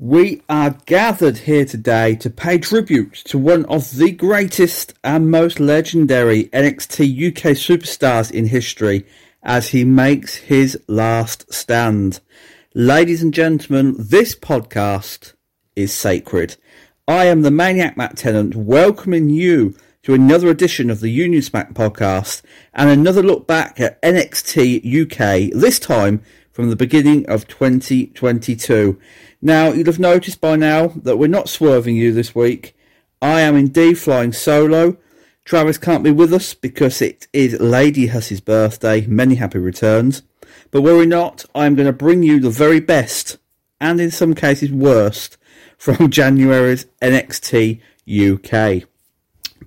We are gathered here today to pay tribute to one of the greatest and most legendary NXT UK superstars in history as he makes his last stand. Ladies and gentlemen, this podcast is sacred. I am the Maniac Matt Tennant, welcoming you to another edition of the Union Smack podcast and another look back at NXT UK, this time from the beginning of 2022. Now, you'll have noticed by now that we're not swerving you this week. I am indeed flying solo. Travis can't be with us because it is Lady Huss's birthday. Many happy returns. But worry not, I'm going to bring you the very best, and in some cases worst, from January's NXT UK.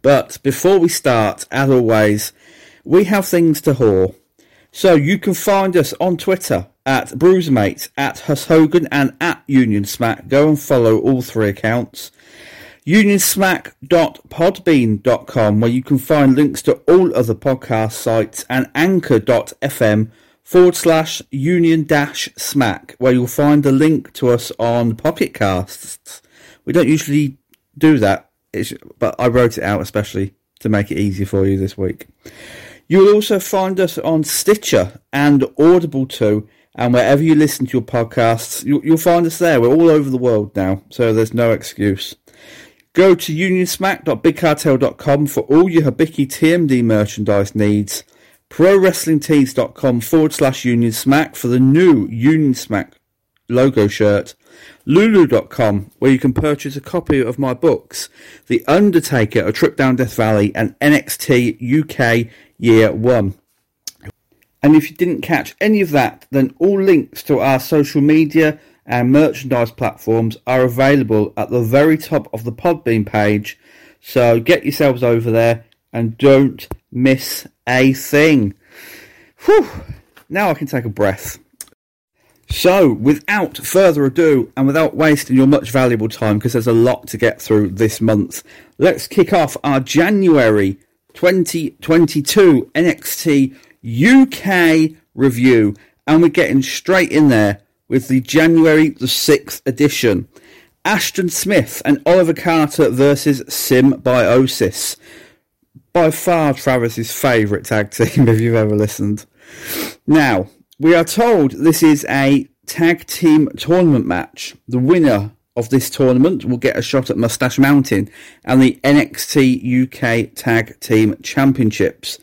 But before we start, as always, we have things to whore. So you can find us on Twitter at Bruisermate, at Huss Hogan, and at Union Smack. Go and follow all three accounts. Unionsmack.podbean.com, where you can find links to all other podcast sites, and anchor.fm forward slash union dash smack, where you'll find the link to us on Pocket Casts. We don't usually do that, but I wrote it out especially to make it easy for you this week. You will also find us on Stitcher and Audible too, and wherever you listen to your podcasts, you, will find us there. We're all over the world now, so there's no excuse. Go to unionsmack.bigcartel.com for all your Hibiki TMD merchandise needs. ProWrestlingTees.com forward slash Union Smack for the new Union Smack logo shirt. Lulu.com, where you can purchase a copy of my books, The Undertaker, A Trip Down Death Valley, and NXT UK Year 1. And if you didn't catch any of that, then all links to our social media and merchandise platforms are available at the very top of the Podbean page. So get yourselves over there and don't miss a thing. Whew. Now I can take a breath. So, without further ado, and without wasting your much valuable time, because there's a lot to get through this month, let's kick off our January 2022 NXT UK review, and we're getting straight in there with the January the 6th edition. Ashton Smith and Oliver Carter versus Symbiosis. By far Travis's favourite tag team, if you've ever listened. Now, we are told this is a tag team tournament match. The winner of this tournament will get a shot at Mustache Mountain and the NXT UK Tag Team Championships.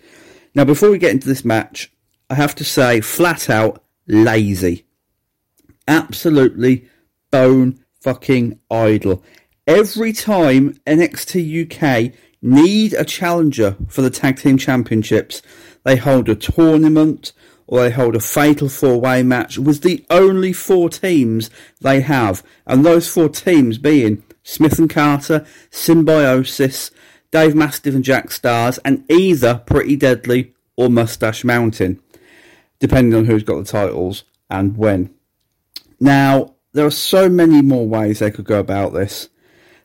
Now, before we get into this match, I have to say, flat out lazy. Absolutely bone fucking idle. Every time NXT UK need a challenger for the Tag Team Championships, they hold a tournament or they hold a fatal four way match with the only four teams they have. And those four teams being Smith and Carter, Symbiosis, Dave Mastiff and Jack Starz, and either Pretty Deadly or Mustache Mountain, depending on who's got the titles and when. Now, there are so many more ways they could go about this.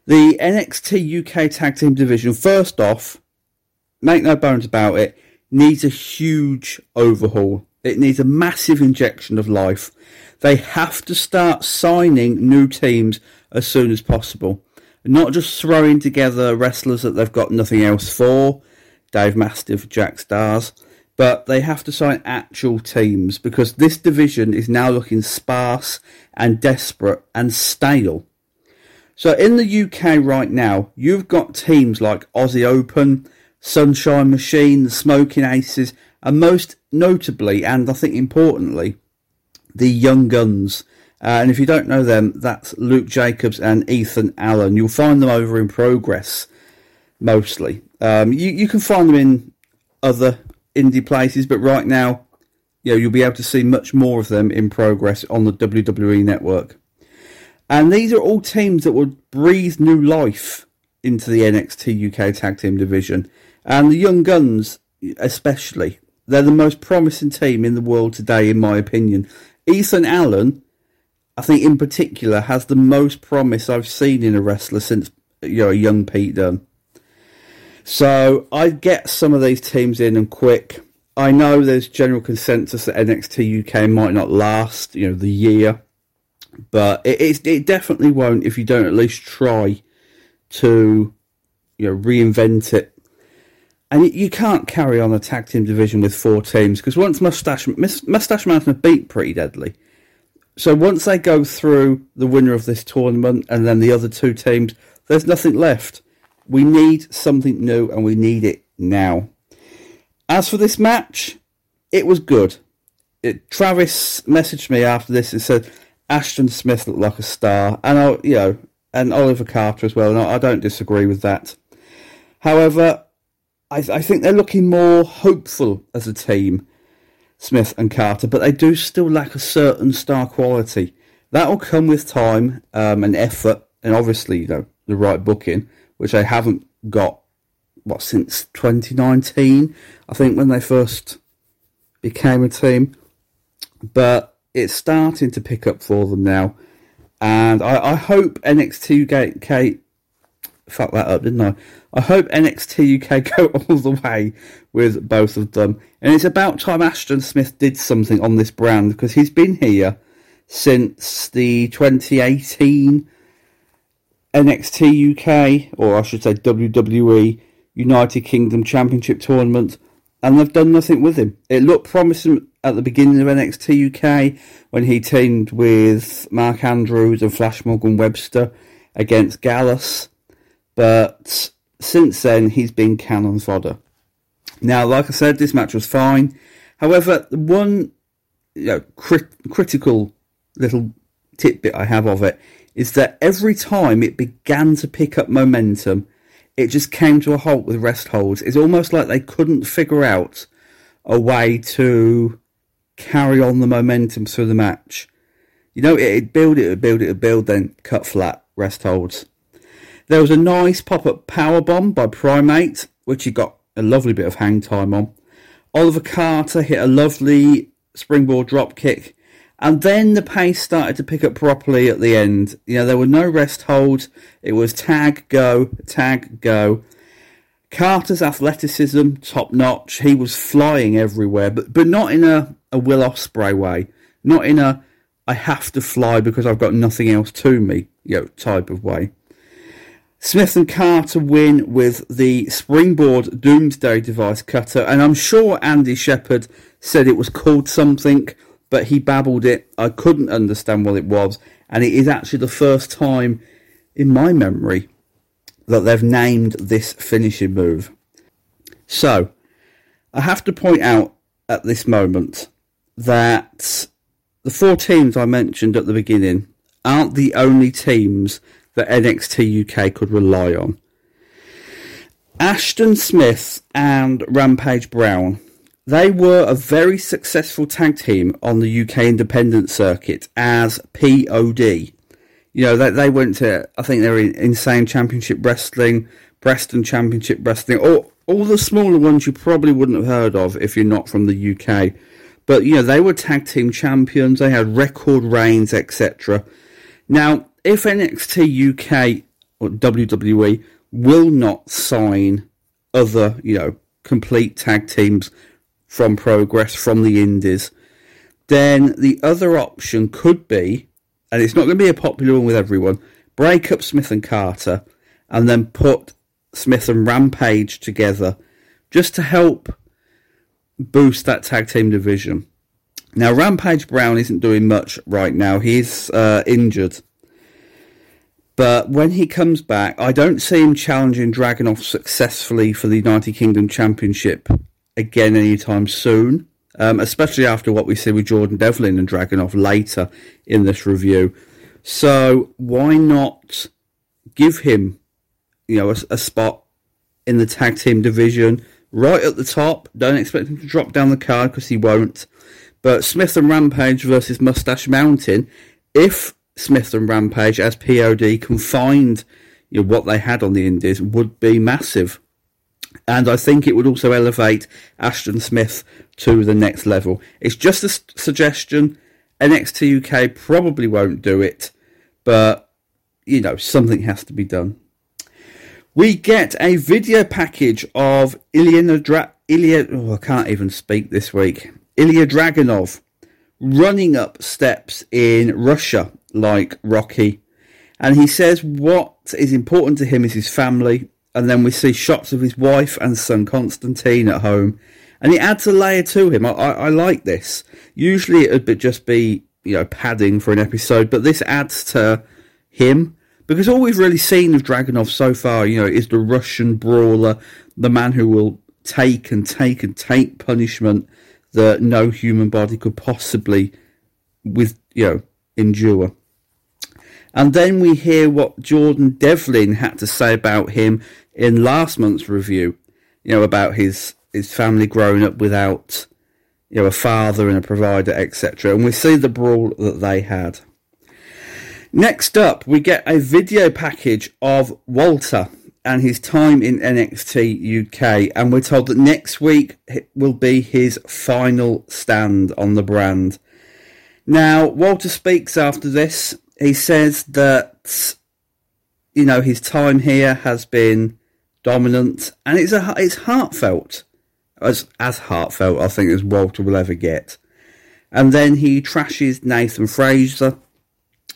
The NXT UK Tag Team Division, first off, make no bones about it, needs a huge overhaul. It needs a massive injection of life. They have to start signing new teams as soon as possible. Not just throwing together wrestlers that they've got nothing else for, Dave Mastiff, Jack Starz, but they have to sign actual teams because this division is now looking sparse and desperate and stale. So in the UK right now, you've got teams like Aussie Open, Sunshine Machine, the Smoking Aces, and most notably, and I think importantly, the Young Guns. Uh, and if you don't know them, that's Luke Jacobs and Ethan Allen. You'll find them over in Progress mostly. Um, you, you can find them in other indie places, but right now, you know, you'll be able to see much more of them in Progress on the WWE network. And these are all teams that would breathe new life into the NXT UK Tag Team division. And the Young Guns, especially, they're the most promising team in the world today, in my opinion. Ethan Allen, I think in particular, has the most promise I've seen in a wrestler since you know young Pete Dunne. So I get some of these teams in and quick. I know there's general consensus that NXT UK might not last, you know, the year, but it, it, it definitely won't if you don't at least try to you know reinvent it. And you can't carry on a tag team division with four teams because once Mustache Mustache Mountain beat Pretty Deadly, so once they go through the winner of this tournament and then the other two teams, there's nothing left. We need something new and we need it now. As for this match, it was good. It, Travis messaged me after this and said Ashton Smith looked like a star, and you know, and Oliver Carter as well. And I, I don't disagree with that. However, I, I think they're looking more hopeful as a team, Smith and Carter, but they do still lack a certain star quality. That will come with time um, and effort, and obviously, you know, the right booking, which they haven't got what since 2019. I think when they first became a team, but it's starting to pick up for them now, and I, I hope NXT UK. Fuck that up, didn't I? I hope NXT UK go all the way with both of them. And it's about time Ashton Smith did something on this brand because he's been here since the 2018 NXT UK, or I should say WWE United Kingdom Championship tournament, and they've done nothing with him. It looked promising at the beginning of NXT UK when he teamed with Mark Andrews and Flash Morgan Webster against Gallus, but since then he's been cannon fodder. Now, like I said, this match was fine. However, one you know, crit- critical little tidbit I have of it is that every time it began to pick up momentum, it just came to a halt with rest holds. It's almost like they couldn't figure out a way to carry on the momentum through the match. You know, it'd build, it would build, it would build, then cut flat, rest holds. There was a nice pop-up power bomb by Primate, which he got a lovely bit of hang time on. Oliver Carter hit a lovely springboard drop kick and then the pace started to pick up properly at the end. You know, there were no rest holds. It was tag, go, tag, go. Carter's athleticism, top notch. He was flying everywhere, but, but not in a, a Will Ospreay way. Not in a, I have to fly because I've got nothing else to me, you know, type of way. Smith and Carter win with the springboard Doomsday device cutter, and I'm sure Andy Shepherd said it was called something but he babbled it. I couldn't understand what it was, and it is actually the first time in my memory that they've named this finishing move. So, I have to point out at this moment that the four teams I mentioned at the beginning aren't the only teams that NXT UK could rely on. Ashton Smith and Rampage Brown they were a very successful tag team on the UK independent circuit as POD. You know, they, they went to, I think they were in Insane Championship Wrestling, Preston Championship Wrestling, or all the smaller ones you probably wouldn't have heard of if you're not from the UK. But, you know, they were tag team champions, they had record reigns, etc. Now, if NXT UK or WWE will not sign other, you know, complete tag teams from Progress, from the Indies, then the other option could be, and it's not going to be a popular one with everyone, break up Smith and Carter and then put Smith and Rampage together just to help boost that tag team division. Now, Rampage Brown isn't doing much right now. He's uh, injured. But when he comes back, I don't see him challenging Dragunov successfully for the United Kingdom Championship again anytime soon, um, especially after what we see with Jordan Devlin and Dragunov later in this review. So why not give him, you know, a, a spot in the tag team division right at the top? Don't expect him to drop down the card because he won't. But Smith and Rampage versus Mustache Mountain, if Smith and Rampage as POD can find you know, what they had on the Indies, would be massive and I think it would also elevate Ashton Smith to the next level. It's just a suggestion. NXT UK probably won't do it, but you know something has to be done. We get a video package of Ilya Dra- Ilya. Oh, I can't even speak this week. Ilya Dragunov running up steps in Russia like Rocky. And he says what is important to him is his family. And then we see shots of his wife and son Constantine at home. And it adds a layer to him. I, I, I like this. Usually it would just be, you know, padding for an episode, but this adds to him. Because all we've really seen of Dragunov so far, you know, is the Russian brawler, the man who will take and take and take punishment that no human body could possibly with you know endure. And then we hear what Jordan Devlin had to say about him in last month's review, you know, about his his family growing up without you know a father and a provider, etc. And we see the brawl that they had. Next up, we get a video package of Walter and his time in NXT UK, and we're told that next week will be his final stand on the brand. Now, Walter speaks after this. He says that you know his time here has been dominant, and it's a it's heartfelt, as as heartfelt I think as Walter will ever get. And then he trashes Nathan Frazer,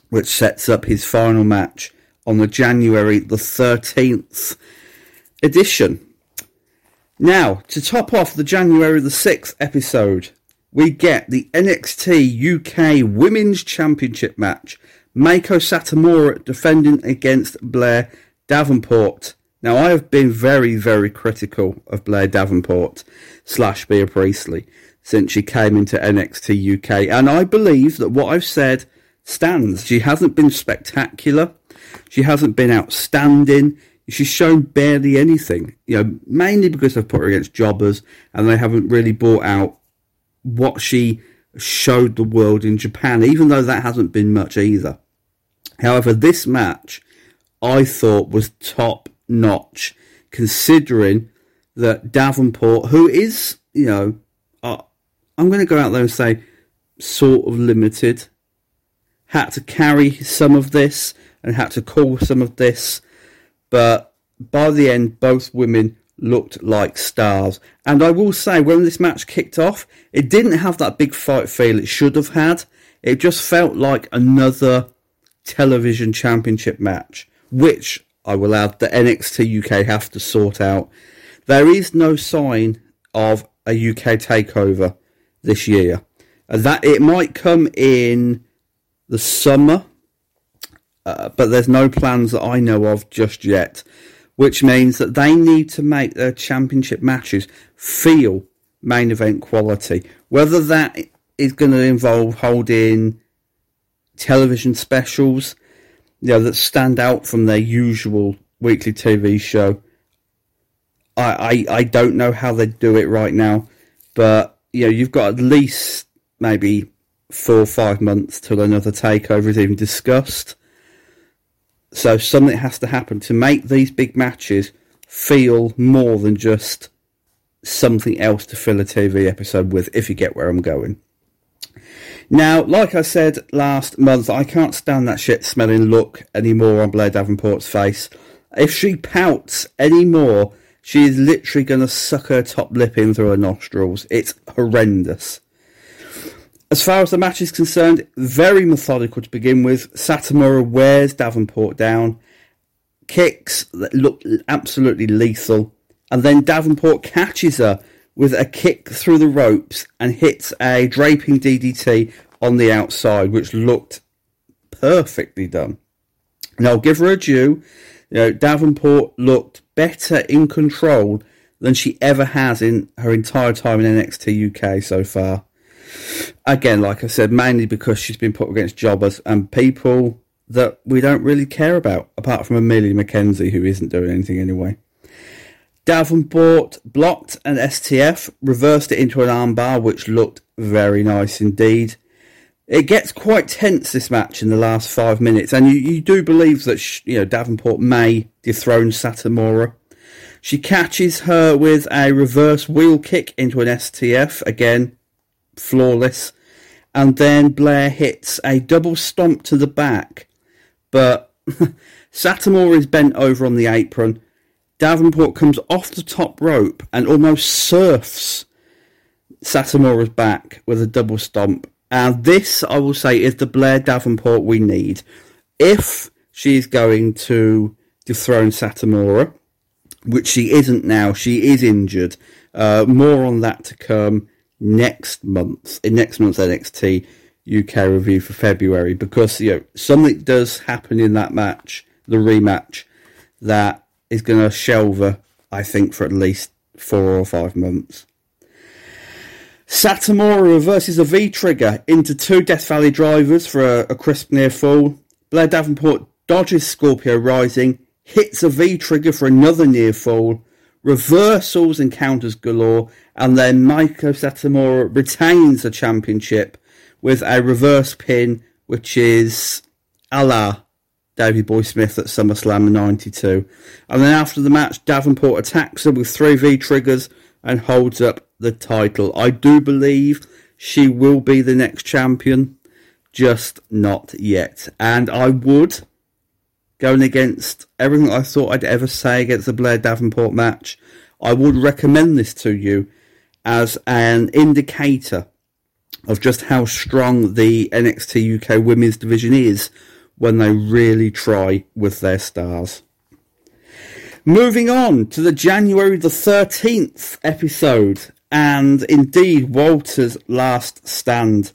which sets up his final match on the January the 13th edition. Now, to top off the January the 6th episode, we get the NXT UK Women's Championship match. Meiko Satomura defending against Blair Davenport. Now, I have been very, very critical of Blair Davenport slash Bea Priestley since she came into NXT UK, and I believe that what I've said stands. She hasn't been spectacular. She hasn't been outstanding. She's shown barely anything, you know, mainly because they've put her against jobbers and they haven't really brought out what she showed the world in Japan, even though that hasn't been much either. However, this match I thought was top notch, considering that Davenport, who is, you know, uh, I'm going to go out there and say, sort of limited, had to carry some of this and had to call some of this. But by the end, both women looked like stars. And I will say, when this match kicked off, it didn't have that big fight feel it should have had. It just felt like another television championship match, which I will add the NXT UK have to sort out. There is no sign of a UK takeover this year. That it might come in the summer uh, but there's no plans that I know of just yet, which means that they need to make their championship matches feel main event quality. Whether that is going to involve holding television specials, you know, that stand out from their usual weekly TV show. I, I, I don't know how they do it right now, but you know, you've got at least maybe four or five months till another takeover is even discussed. So something has to happen to make these big matches feel more than just something else to fill a TV episode with, if you get where I'm going. Now, like I said last month, I can't stand that shit smelling look anymore on Blair Davenport's face. If she pouts anymore, she is literally going to suck her top lip in through her nostrils. It's horrendous. As far as the match is concerned, very methodical to begin with. Satomura wears Davenport down, kicks that look absolutely lethal, and then Davenport catches her with a kick through the ropes and hits a draping DDT on the outside, which looked perfectly done. Now, I'll give her a due. You know, Davenport looked better in control than she ever has in her entire time in NXT UK so far. Again, like I said, mainly because she's been put against jobbers and people that we don't really care about, apart from Amelia McKenzie, who isn't doing anything anyway. Davenport blocked an STF, reversed it into an armbar, which looked very nice indeed. It gets quite tense this match in the last five minutes, and you, you do believe that she, you know Davenport may dethrone Satomura. She catches her with a reverse wheel kick into an STF again, flawless. And then Blair hits a double stomp to the back, but Satomura is bent over on the apron. Davenport comes off the top rope and almost surfs Satomura's back with a double stomp. And this, I will say, is the Blair Davenport we need. If she's going to dethrone Satomura, which she isn't now, she is injured. Uh, more on that to come next month, in next month's NXT UK review for February, because you know something does happen in that match, the rematch, that is going to shelve her, I think, for at least four or five months. Satomura reverses a V trigger into two Death Valley drivers for a, a crisp near fall. Blair Davenport dodges Scorpio Rising, hits a V trigger for another near fall, reversals and counters galore, and then Meiko Satomura retains the championship with a reverse pin, which is a la Davey Boy Smith at SummerSlam 92. And then after the match, Davenport attacks her with three V triggers and holds up the title. I do believe she will be the next champion, just not yet. And I would, going against everything I thought I'd ever say against the Blair Davenport match, I would recommend this to you as an indicator of just how strong the NXT UK women's division is when they really try with their stars. Moving on to the January the 13th episode, and indeed Walter's last stand.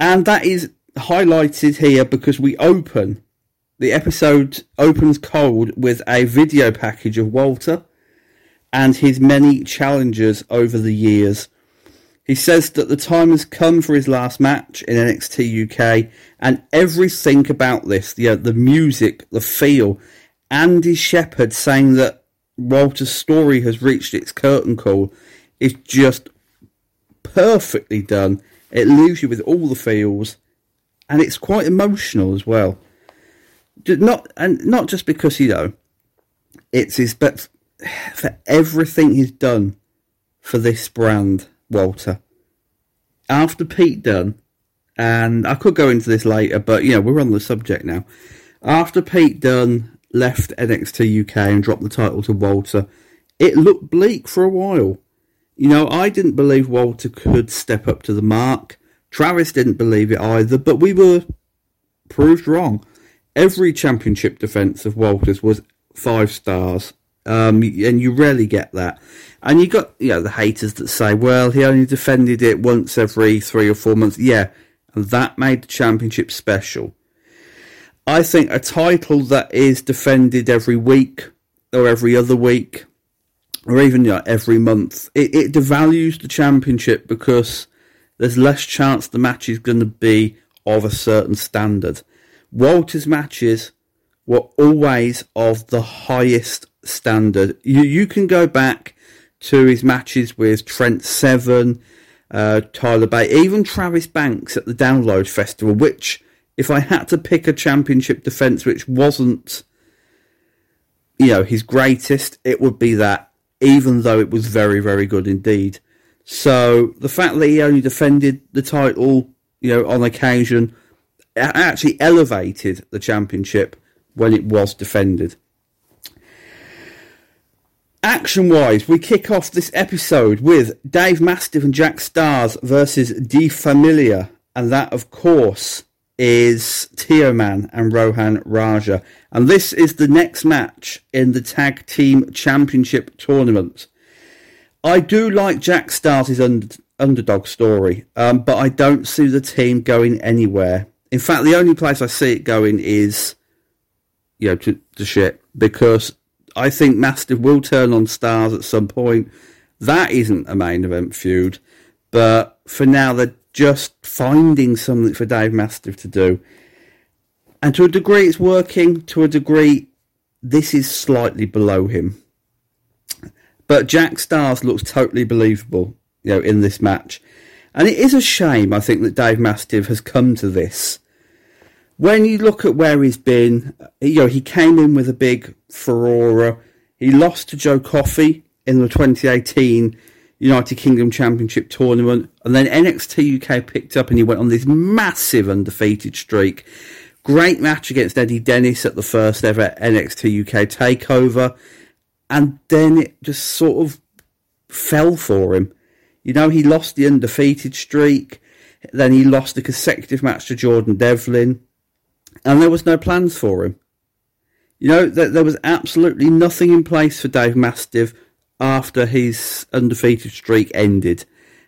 And that is highlighted here because we open, the episode opens cold with a video package of Walter and his many challenges over the years. He says that the time has come for his last match in NXT UK, and everything about this, the, uh, the music, the feel, Andy Shepherd saying that Walter's story has reached its curtain call is just perfectly done. It leaves you with all the feels, and it's quite emotional as well. Not and not just because you know it's his, for everything he's done for this brand Walter. After Pete Dunne, and I could go into this later, but you know, we're on the subject now. After Pete Dunne left NXT UK and dropped the title to Walter, it looked bleak for a while. You know, I didn't believe Walter could step up to the mark. Travis didn't believe it either, but we were proved wrong. Every championship defence of Walter's was five stars, um, and you rarely get that. And you got you know the haters that say, well, he only defended it once every three or four months. Yeah, and that made the championship special. I think a title that is defended every week or every other week or even you know, every month, it, it devalues the championship because there's less chance the match is going to be of a certain standard. Walter's matches were always of the highest standard. You you can go back to his matches with Trent Seven, uh, Tyler Bate, even Travis Banks at the Download Festival, which, if I had to pick a championship defence which wasn't, you know, his greatest, it would be that, even though it was very, very good indeed. So the fact that he only defended the title, you know, on occasion, actually elevated the championship when it was defended. Action wise, we kick off this episode with Dave Mastiff and Jack Starz versus De Familia, and that, of course, is Teoman and Rohan Raja. And this is the next match in the Tag Team Championship tournament. I do like Jack Starz' under, underdog story, um, but I don't see the team going anywhere. In fact, the only place I see it going is, you know, to, to shit because I think Mastiff will turn on stars at some point. That isn't a main event feud, but for now they're just finding something for Dave Mastiff to do. And to a degree it's working, to a degree this is slightly below him. But Jack Starz looks totally believable, you know, in this match. And it is a shame, I think, that Dave Mastiff has come to this when you look at where he's been, uh, you know, he came in with a big furore. He lost to Joe Coffey in the 2018 United Kingdom Championship tournament, and then NXT UK picked up and he went on this massive undefeated streak. Great match against Eddie Dennis at the first ever NXT UK takeover, and then it just sort of fell for him. You know, he lost the undefeated streak. Then he lost a consecutive match to Jordan Devlin, and there was no plans for him. You know, there was absolutely nothing in place for Dave Mastiff after his undefeated streak ended.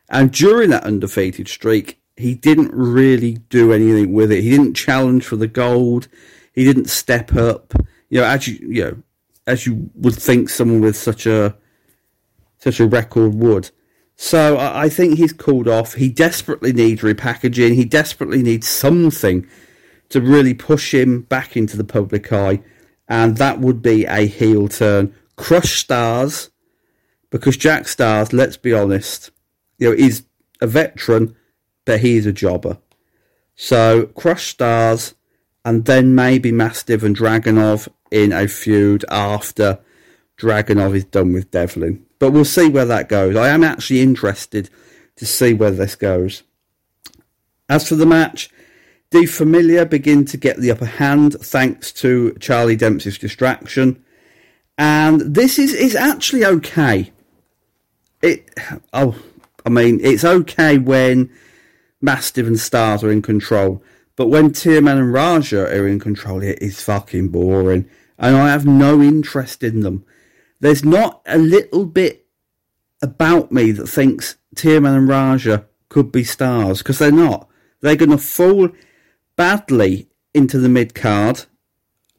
And during that undefeated streak, he didn't really do anything with it. He didn't challenge for the gold. He didn't step up. You know, as you you know, as you would think someone with such a such a record would. So I think he's called off. He desperately needs repackaging. He desperately needs something to really push him back into the public eye, and that would be a heel turn. Crush Starz, because Jack Starz, let's be honest, you know, he's a veteran, but he's a jobber. So Crush Starz, and then maybe Mastiff and Dragunov in a feud after Dragunov is done with Devlin. But we'll see where that goes. I am actually interested to see where this goes. As for the match, De Familia begin to get the upper hand thanks to Charlie Dempsey's distraction. And this is, is actually okay. It oh I mean it's okay when Mastiff and Starz are in control. But when Teoman and Raja are in control, it is fucking boring. And I have no interest in them. There's not a little bit about me that thinks Teoman and Raja could be stars, because they're not. They're going to fall badly into the mid card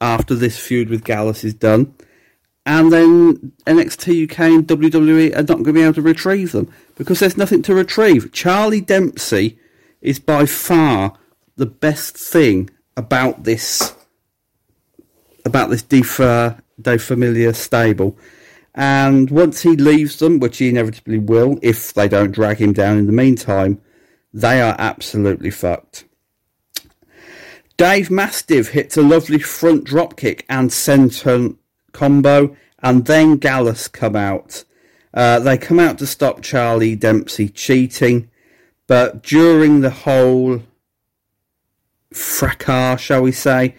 after this feud with Gallus is done. And then NXT UK and WWE are not going to be able to retrieve them because there's nothing to retrieve. Charlie Dempsey is by far the best thing about this about this defer De Familia stable. And once he leaves them, which he inevitably will, if they don't drag him down in the meantime, they are absolutely fucked. Dave Mastiff hits a lovely front dropkick and senton combo, and then Gallus come out. Uh, they come out to stop Charlie Dempsey cheating, but during the whole fracas, shall we say,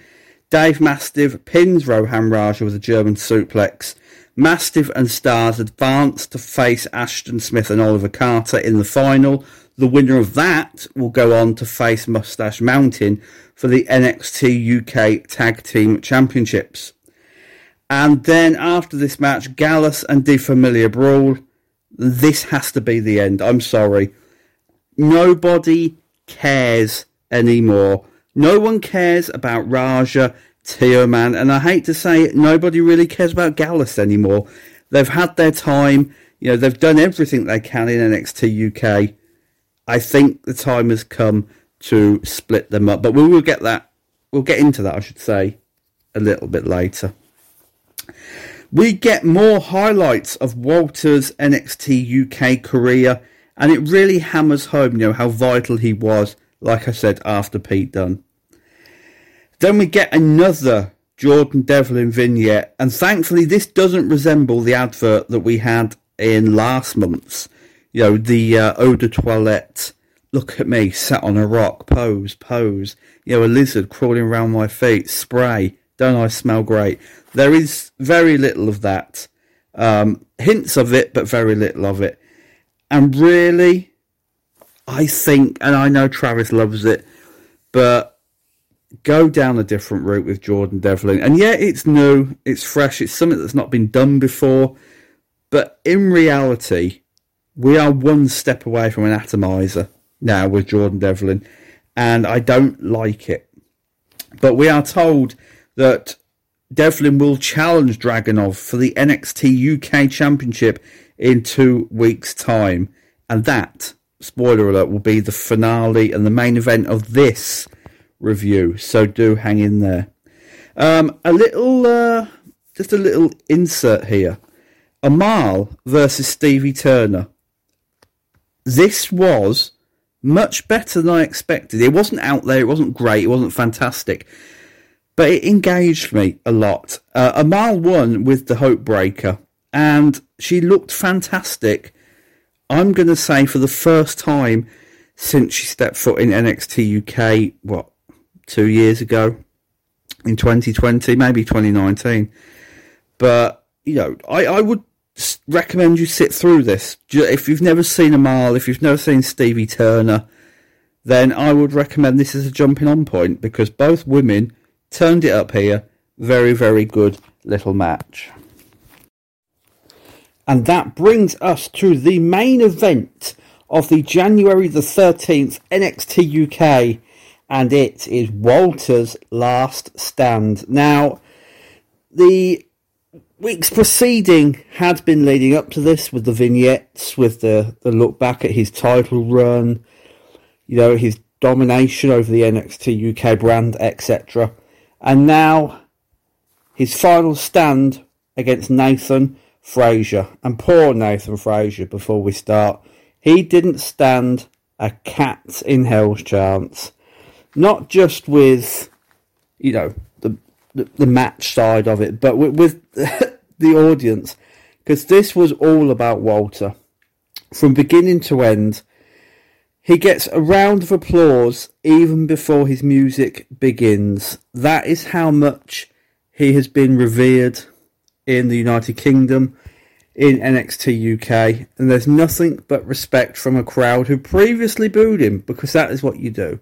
Dave Mastiff pins Rohan Raja with a German suplex. Mastiff and Starz advance to face Ashton Smith and Oliver Carter in the final. The winner of that will go on to face Mustache Mountain for the NXT UK Tag Team Championships. And then after this match, Gallus and De Familia brawl. This has to be the end. I'm sorry. Nobody cares anymore. No one cares about Raja, Teoman, and I hate to say it, nobody really cares about Gallus anymore. They've had their time. You know, they've done everything they can in NXT UK. I think the time has come to split them up, but we will get that. We'll get into that, I should say, a little bit later. We get more highlights of Walter's NXT UK career, and it really hammers home, you know, how vital he was, like I said, after Pete Dunne. Then we get another Jordan Devlin vignette, and thankfully this doesn't resemble the advert that we had in last month's. You know, the uh, eau de toilette, look at me, sat on a rock, pose, pose. You know, a lizard crawling around my feet, spray, don't I smell great? There is very little of that. Um, hints of it, but very little of it. And really, I think, and I know Travis loves it, but go down a different route with Jordan Devlin. And yeah, it's new, it's fresh, it's something that's not been done before. But in reality, we are one step away from an atomizer now with Jordan Devlin, and I don't like it. But we are told that Devlin will challenge Dragunov for the NXT UK Championship in two weeks' time. And that, spoiler alert, will be the finale and the main event of this review. So do hang in there. Um, a little, uh, just a little insert here. Amale versus Stevie Turner. This was much better than I expected. It wasn't out there, it wasn't great, it wasn't fantastic but it engaged me a lot. Uh, mile one with the Hope Breaker, and she looked fantastic. I'm going to say for the first time since she stepped foot in NXT UK, what, two years ago? In 2020, maybe 2019. But, you know, I, I would recommend you sit through this. If you've never seen Amale, if you've never seen Stevie Turner, then I would recommend this as a jumping on point because both women turned it up here. Very, very good little match. And that brings us to the main event of the January the 13th NXT UK, and it is Walter's last stand. Now, the weeks preceding had been leading up to this with the vignettes, with the, the look back at his title run, you know, his domination over the NXT UK brand, etc. And now his final stand against Nathan Frazer. And poor Nathan Frazer, before we start, he didn't stand a cat in hell's chance. Not just with, you know, the match side of it, but with, with the audience, because this was all about Walter from beginning to end. He gets a round of applause even before his music begins. That is how much he has been revered in the United Kingdom, in NXT UK, and there's nothing but respect from a crowd who previously booed him because that is what you do.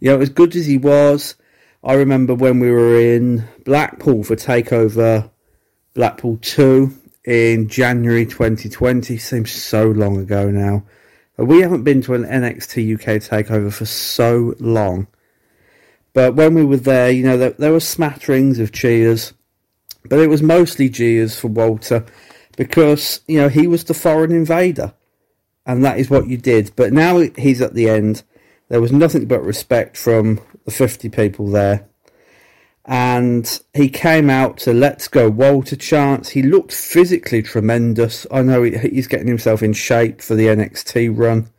You know, as good as he was, I remember when we were in Blackpool for Takeover Blackpool 2 in January 2020. Seems so long ago now. We haven't been to an NXT UK takeover for so long. But when we were there, you know, there, there were smatterings of cheers, but it was mostly cheers for Walter because, you know, he was the foreign invader. And that is what you did. But now he's at the end. There was nothing but respect from the 50 people there and he came out to Let's Go Walter chance. He looked physically tremendous. I know he's getting himself in shape for the NXT run.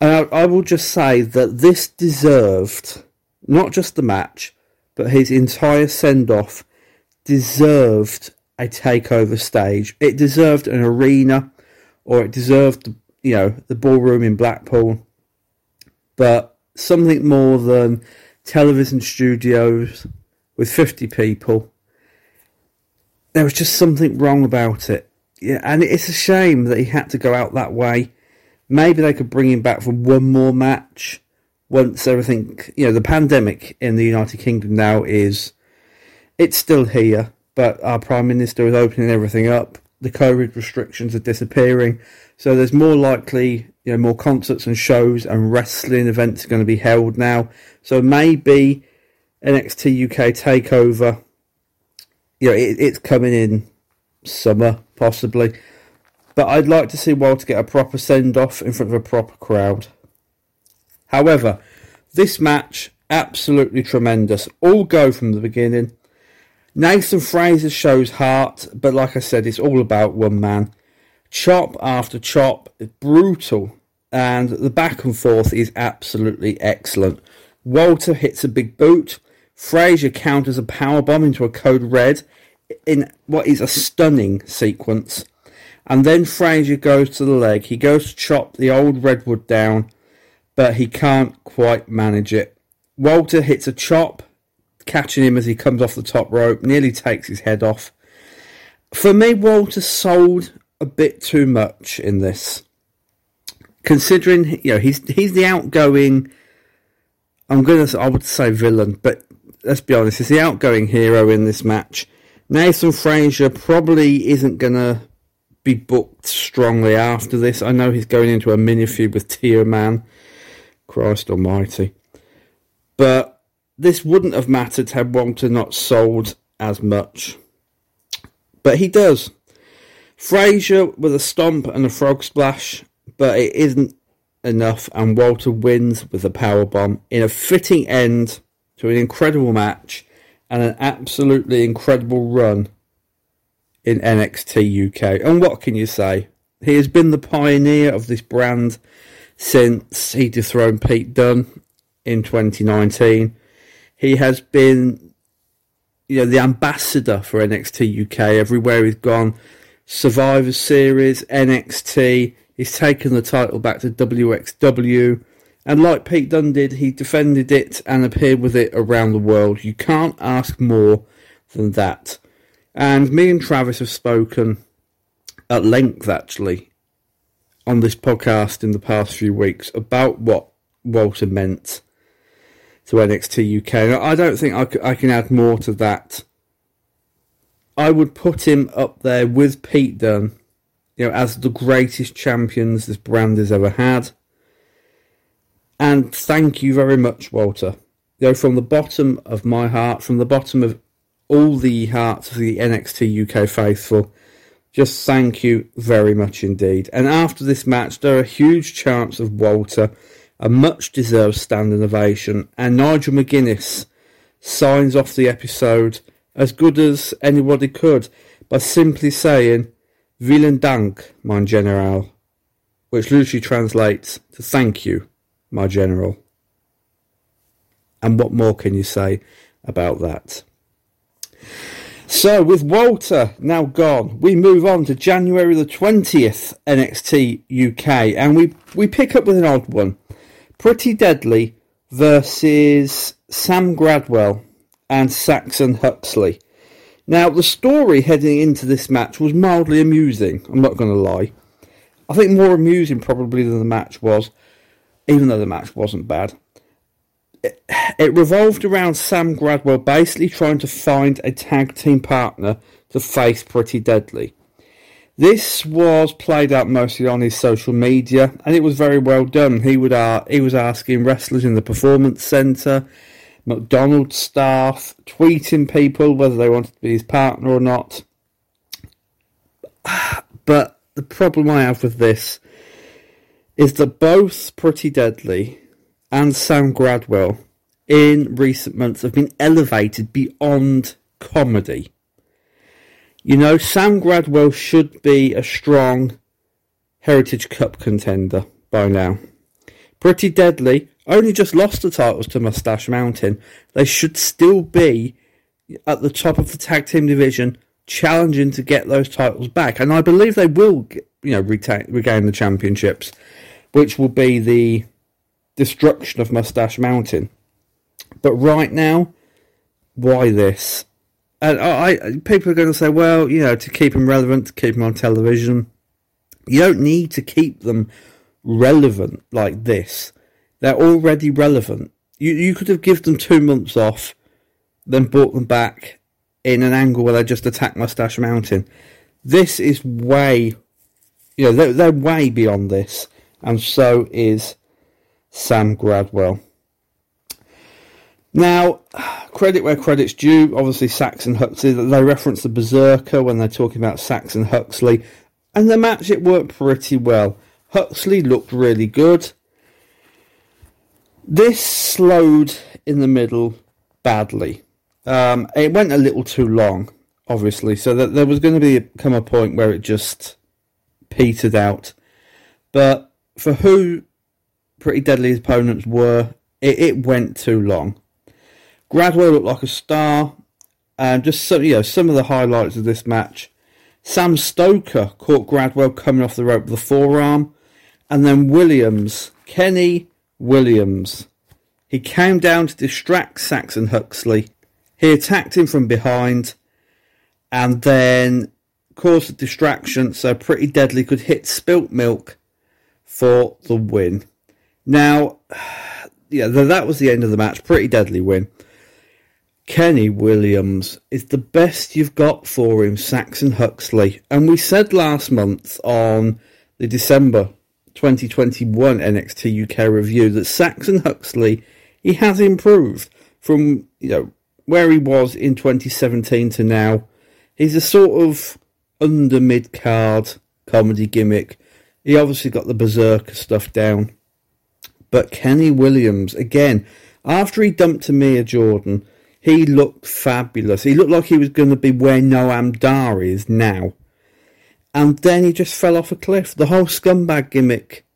And I, I will just say that this deserved not just the match, but his entire send off deserved a takeover stage. It deserved an arena, or it deserved, you know, the ballroom in Blackpool. But something more than television studios with 50 people. There was just something wrong about it. Yeah, and it's a shame that he had to go out that way. Maybe they could bring him back for one more match once everything, you know, the pandemic in the United Kingdom now is, it's still here, but our Prime Minister is opening everything up. The COVID restrictions are disappearing. So there's more likely, you know, more concerts and shows and wrestling events are going to be held now. So maybe NXT UK Takeover, you know, it, it's coming in summer possibly. But I'd like to see Walter get a proper send off in front of a proper crowd. However, this match absolutely tremendous. All go from the beginning. Nathan Frazer shows heart, but like I said, it's all about one man chop after chop, brutal, and the back and forth is absolutely excellent. Walter hits a big boot. Frazer counters a power bomb into a code red in what is a stunning sequence. And then Frazer goes to the leg. He goes to chop the old redwood down, but he can't quite manage it. Walter hits a chop, catching him as he comes off the top rope, nearly takes his head off. For me, Walter sold a bit too much in this. Considering you know he's he's the outgoing. I'm gonna I would say villain, but let's be honest, he's the outgoing hero in this match. Nathan Frazer probably isn't gonna be booked strongly after this. I know he's going into a mini feud with Teoman. Christ Almighty, but this wouldn't have mattered had Walter not sold as much. But he does. Frazer with a stomp and a frog splash, but it isn't enough, and Walter wins with a power bomb in a fitting end to an incredible match and an absolutely incredible run in NXT UK. And what can you say? He has been the pioneer of this brand since he dethroned Pete Dunne in 2019. He has been, you know, the ambassador for NXT UK everywhere he's gone. Survivor Series, NXT. He's taken the title back to WXW. And like Pete Dunne did, he defended it and appeared with it around the world. You can't ask more than that. And me and Travis have spoken at length, actually, on this podcast in the past few weeks about what Walter meant to NXT UK. I don't think I can add more to that. I would put him up there with Pete Dunne, you know, as the greatest champions this brand has ever had. And thank you very much, Walter. You know, from the bottom of my heart, from the bottom of all the hearts of the NXT UK faithful, just thank you very much indeed. And after this match, there are huge chance of Walter a much deserved standing ovation, and Nigel McGuinness signs off the episode as good as anybody could by simply saying Vielen Dank, mein General, which literally translates to thank you, my general. And what more can you say about that? So, with Walter now gone, we move on to January the 20th NXT UK, and we, we pick up with an odd one. Pretty Deadly versus Sam Gradwell and Saxon Huxley. Now, the story heading into this match was mildly amusing, I'm not going to lie. I think more amusing probably than the match was, even though the match wasn't bad. It, it revolved around Sam Gradwell basically trying to find a tag team partner to face Pretty Deadly. This was played out mostly on his social media, and it was very well done. He would uh, he was asking wrestlers in the performance centre, McDonald's staff, tweeting people whether they wanted to be his partner or not. But the problem I have with this is that both Pretty Deadly and Sam Gradwell in recent months have been elevated beyond comedy. You know, Sam Gradwell should be a strong Heritage Cup contender by now. Pretty Deadly only just lost the titles to Mustache Mountain. They should still be at the top of the tag team division, challenging to get those titles back. And I believe they will, you know, retain, regain the championships, which will be the destruction of Mustache Mountain. But right now, why this? And I, I, people are going to say, well, you know, to keep them relevant, to keep them on television, you don't need to keep them relevant like this. They're already relevant. You you could have given them two months off, then brought them back in an angle where they just attack Mustache Mountain. This is way, you know, they're, they're way beyond this, and so is Sam Gradwell. Now, credit where credit's due. Obviously, Saxon Huxley. They reference the Berserker when they're talking about Saxon Huxley, and the match it worked pretty well. Huxley looked really good. This slowed in the middle badly. Um, it went a little too long, obviously, so that there was going to be come a point where it just petered out. But for who Pretty Deadly opponents were, it, it went too long. Gradwell looked like a star, and just some, you know, some of the highlights of this match. Sam Stoker caught Gradwell coming off the rope with the forearm, and then Williams, Kenny Williams, he came down to distract Saxon Huxley. He attacked him from behind, and then caused a distraction so Pretty Deadly could hit Spilt Milk for the win. Now, yeah, that was the end of the match. Pretty Deadly win. Kenny Williams is the best you've got for him, Saxon Huxley. And we said last month on the December 2021 NXT UK review that Saxon Huxley he has improved from you know where he was in 2017 to now. He's a sort of under mid card comedy gimmick. He obviously got the berserker stuff down. But Kenny Williams, again, after he dumped Amir Jordan, he looked fabulous. He looked like he was going to be where Noam Dar is now. And then he just fell off a cliff. The whole scumbag gimmick,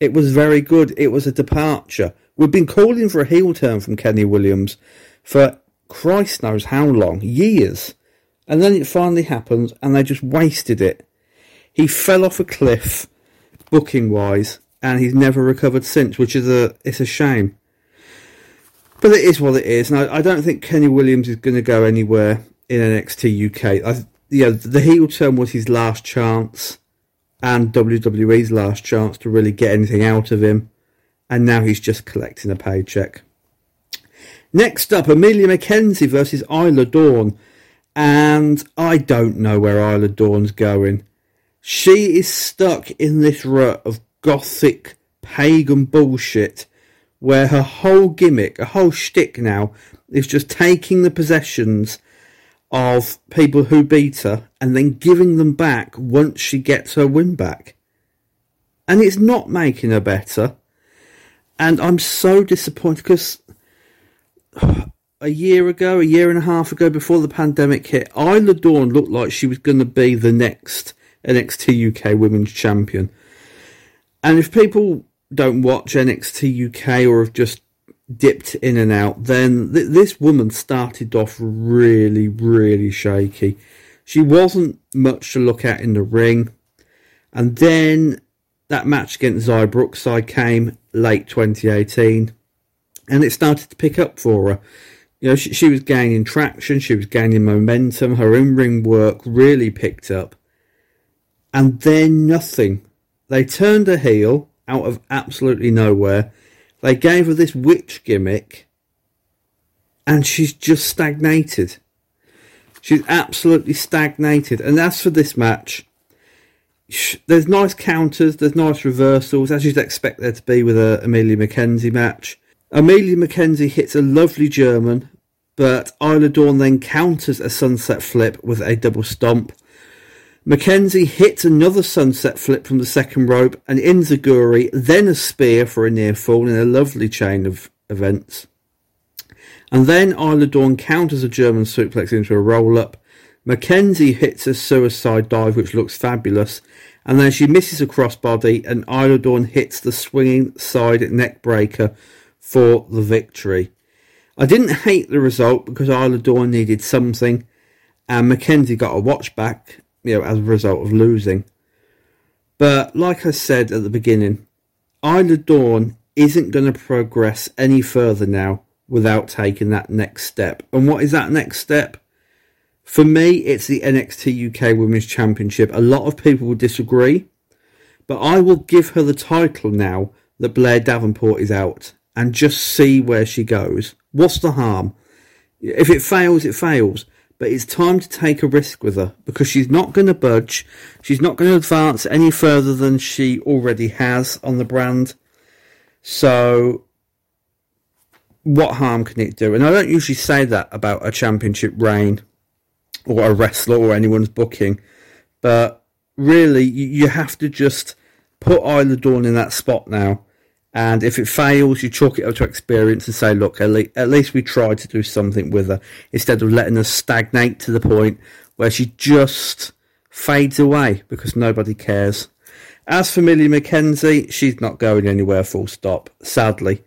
it was very good. It was a departure. We've been calling for a heel turn from Kenny Williams for Christ knows how long, years. And then it finally happens, and they just wasted it. He fell off a cliff, booking wise, and he's never recovered since, which is a it's a shame. But it is what it is, and I, I don't think Kenny Williams is going to go anywhere in NXT UK. I, the heel turn was his last chance, and WWE's last chance to really get anything out of him. and now he's just collecting a paycheck. Next up, Amelia McKenzie versus Isla Dawn, and I don't know where Isla Dawn's going. She is stuck in this rut of gothic pagan bullshit where her whole gimmick, a whole shtick now, is just taking the possessions of people who beat her and then giving them back once she gets her win back. And it's not making her better. And I'm so disappointed because a year ago, a year and a half ago, before the pandemic hit, Isla Dawn looked like she was going to be the next NXT UK Women's Champion. And if people don't watch NXT UK or have just dipped in and out, then th- this woman started off really, really shaky. She wasn't much to look at in the ring. And then that match against Xia Brookside came late 2018 and it started to pick up for her. You know, she, she was gaining traction, she was gaining momentum, her in ring work really picked up. And then nothing. They turned a heel out of absolutely nowhere. They gave her this witch gimmick, and she's just stagnated. She's absolutely stagnated. And as for this match, there's nice counters, there's nice reversals, as you'd expect there to be with a Amelia McKenzie match. Amelia McKenzie hits a lovely German, but Isla Dawn then counters a sunset flip with a double stomp. McKenzie hits another sunset flip from the second rope, and enzuigiri, then a spear for a near fall in a lovely chain of events. And then Isla Dawn counters a German suplex into a roll up. McKenzie hits a suicide dive, which looks fabulous, and then she misses a crossbody, and Isla Dawn hits the swinging side neck breaker for the victory. I didn't hate the result because Isla Dawn needed something, and McKenzie got a watch back, you know, as a result of losing. But like I said at the beginning, Isla Dawn isn't going to progress any further now without taking that next step. And what is that next step? For me, it's the NXT UK Women's Championship. A lot of people will disagree, but I will give her the title now that Blair Davenport is out and just see where she goes. What's the harm? If it fails, it fails. But it's time to take a risk with her because she's not going to budge. She's not going to advance any further than she already has on the brand. So, what harm can it do? And I don't usually say that about a championship reign or a wrestler or anyone's booking. But really, you have to just put Isla Dawn in that spot now and if it fails, you chalk it up to experience and say, look, at, le- at least we tried to do something with her instead of letting her stagnate to the point where she just fades away because nobody cares. As for Millie McKenzie, she's not going anywhere full stop, sadly.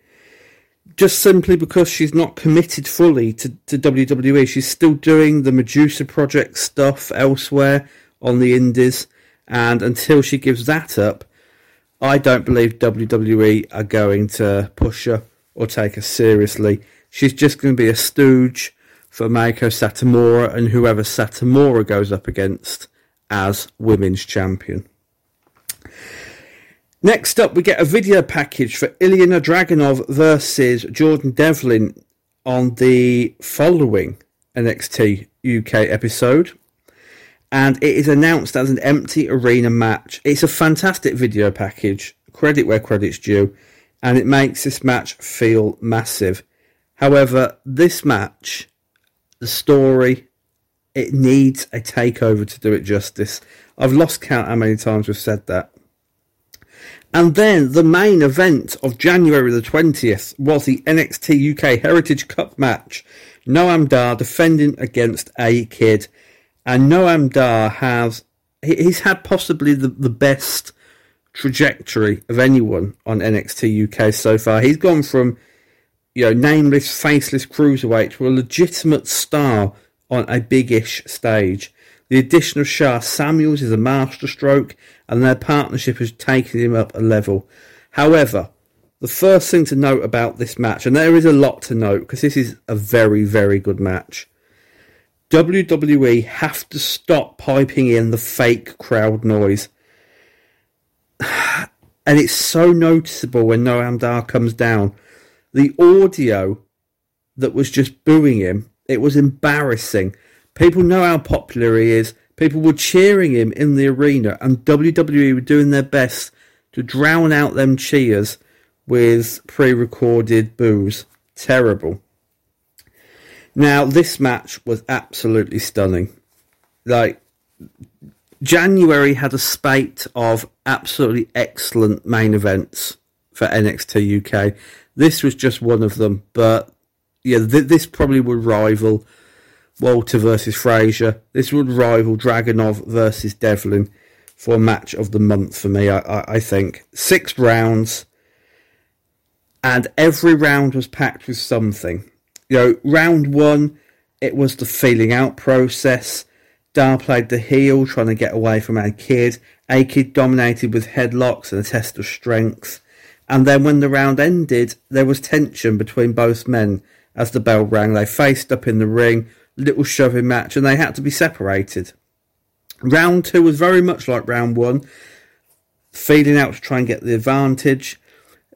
Just simply because she's not committed fully to, to WWE. She's still doing the Medusa Project stuff elsewhere on the indies. And until she gives that up, I don't believe WWE are going to push her or take her seriously. She's just going to be a stooge for Meiko Satomura and whoever Satomura goes up against as women's champion. Next up, we get a video package for Ilya Dragunov versus Jordan Devlin on the following NXT UK episode and it is announced as an empty arena match. It's a fantastic video package, credit where credit's due, and it makes this match feel massive. However, this match, the story, it needs a takeover to do it justice. I've lost count how many times we've said that. And then the main event of January the 20th was the NXT UK Heritage Cup match. Noam Dar defending against A Kid and Noam Dar has he's had possibly the, the best trajectory of anyone on NXT UK so far. He's gone from you know nameless, faceless cruiserweight to a legitimate star on a big-ish stage. The addition of Sha Samuels is a masterstroke, and their partnership has taken him up a level. However, the first thing to note about this match, and there is a lot to note because this is a very, very good match. WWE have to stop piping in the fake crowd noise. and it's so noticeable when Noam Dar comes down. The audio that was just booing him, it was embarrassing. People know how popular he is. People were cheering him in the arena, and WWE were doing their best to drown out them cheers with pre-recorded boos. Terrible. Now, this match was absolutely stunning. Like, January had a spate of absolutely excellent main events for NXT UK. This was just one of them, but yeah, th- this probably would rival Walter versus Frazer. This would rival Dragunov versus Devlin for match of the month for me. I, I, I think six rounds, and every round was packed with something you know, round one, it was the feeling out process. Dar played the heel, trying to get away from A-Kid. A-Kid dominated with headlocks and a test of strength. And then when the round ended, there was tension between both men. As the bell rang, they faced up in the ring, little shoving match, and they had to be separated. Round two was very much like round one, feeling out to try and get the advantage.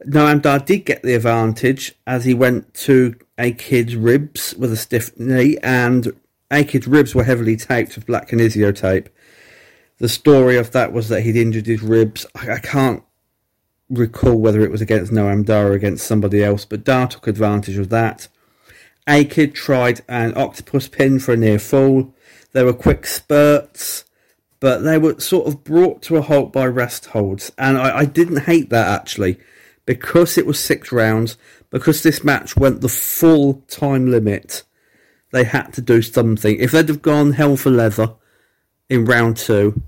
Noam Dar did get the advantage as he went to A-Kid's ribs with a stiff knee, and A-Kid's ribs were heavily taped with black kinesio tape. The story of that was that he'd injured his ribs. I, I can't recall whether it was against Noam Dar or against somebody else, but Dar took advantage of that. A-Kid tried an octopus pin for a near fall. There were quick spurts, but they were sort of brought to a halt by rest holds, and I, I didn't hate that actually because it was six rounds, because this match went the full time limit, they had to do something. If they'd have gone hell for leather in round two,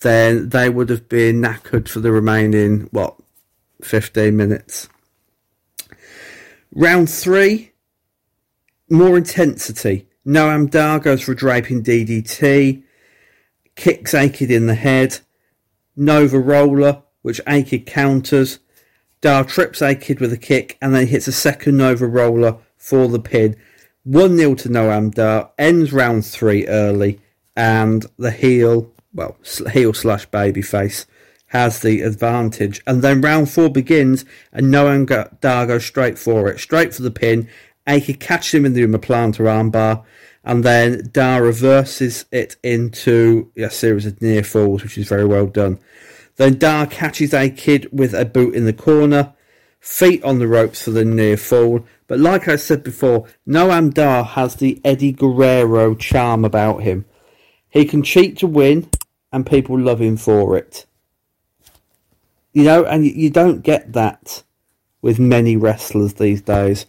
then they would have been knackered for the remaining, what, 15 minutes. Round three, more intensity. Noam Dar goes for a draping DDT, kicks A-Kid in the head, Nova Roller, which A-Kid counters, Dar trips A-Kid with a kick and then hits a second Nova roller for the pin. 1 0 to Noam Dar, ends round three early, and the heel, well, heel slash baby face, has the advantage. And then round four begins, and Noam Dar goes straight for it, straight for the pin. A-Kid catches him in the omoplata armbar, and then Dar reverses it into a series of near falls, which is very well done. Then Dar catches A-Kid with a boot in the corner, feet on the ropes for the near fall. But like I said before, Noam Dar has the Eddie Guerrero charm about him. He can cheat to win, and people love him for it. You know, and you don't get that with many wrestlers these days.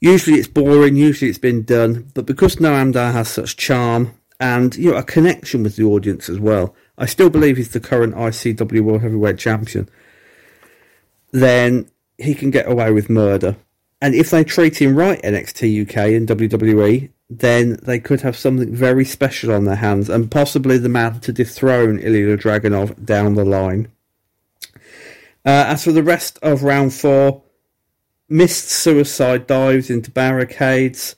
Usually it's boring, usually it's been done, but because Noam Dar has such charm and you know a connection with the audience as well, I still believe he's the current ICW World Heavyweight Champion, then he can get away with murder. And if they treat him right, NXT UK and WWE, then they could have something very special on their hands and possibly the man to dethrone Ilya Dragunov down the line. Uh, as for the rest of round four, missed suicide dives into barricades.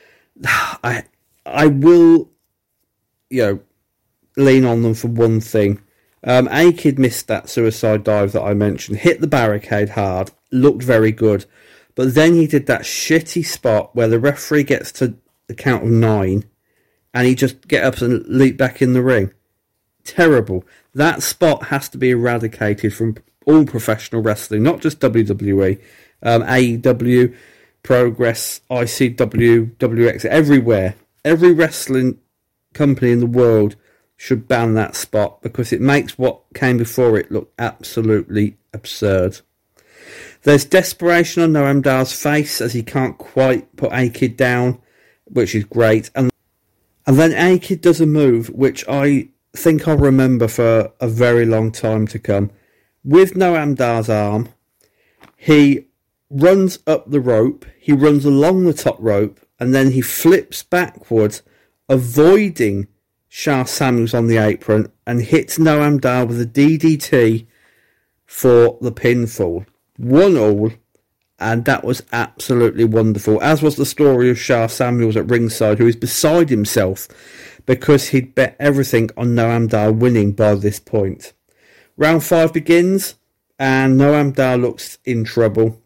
I I will, you know, lean on them for one thing. Um, A-Kid missed that suicide dive that I mentioned, hit the barricade hard, looked very good, but then he did that shitty spot where the referee gets to the count of nine and he just get up and leap back in the ring. Terrible. That spot has to be eradicated from all professional wrestling, not just WWE, um, AEW, Progress, ICW, WX, everywhere. Every wrestling company in the world should ban that spot because it makes what came before it look absolutely absurd. There's desperation on Noam Dar's face as he can't quite put A-Kid down, which is great. And, and then A-Kid does a move which I think I'll remember for a very long time to come. With Noam Dar's arm, he runs up the rope, he runs along the top rope, and then he flips backwards, avoiding Sha Samuels on the apron and hits Noam Dar with a DDT for the pinfall. One all, and that was absolutely wonderful. As was the story of Sha Samuels at ringside, who is beside himself because he'd bet everything on Noam Dar winning by this point. Round five begins. and Noam Dar looks in trouble.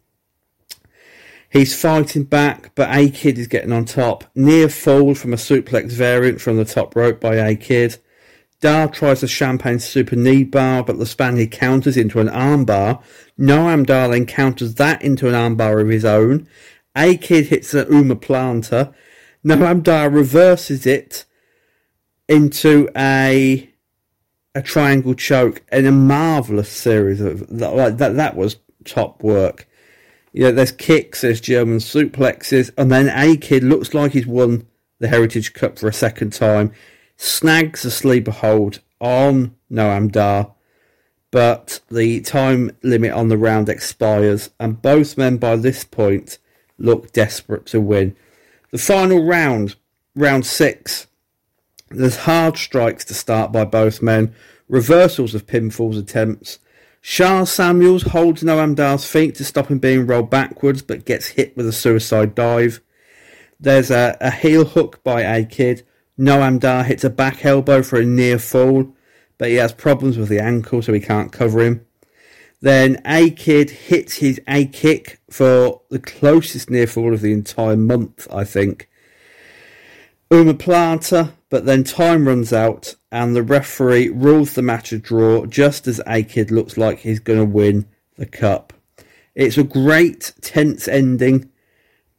He's fighting back, but A Kid is getting on top. Near fall from a suplex variant from the top rope by A Kid. Dar tries a champagne super knee bar, but the Spaniard counters into an armbar. Noam Dar counters that into an armbar of his own. A Kid hits an omoplata. Noam Dar reverses it into a a triangle choke in a marvelous series of like that. That was top work. You know, there's kicks, there's German suplexes, and then A Kid looks like he's won the Heritage Cup for a second time. Snags a sleeper hold on Noam Dar, but the time limit on the round expires, and both men by this point look desperate to win. The final round, round six, there's hard strikes to start by both men, reversals of pinfalls attempts. Sha Samuels holds Noam Dar's feet to stop him being rolled backwards, but gets hit with a suicide dive. There's a, a heel hook by A Kid. Noam Dar hits a back elbow for a near fall, but he has problems with the ankle, so he can't cover him. Then A Kid hits his A kick for the closest near fall of the entire month, I think. Omoplata, but then time runs out and the referee rules the match a draw just as A Kid looks like he's going to win the cup. It's a great, tense ending,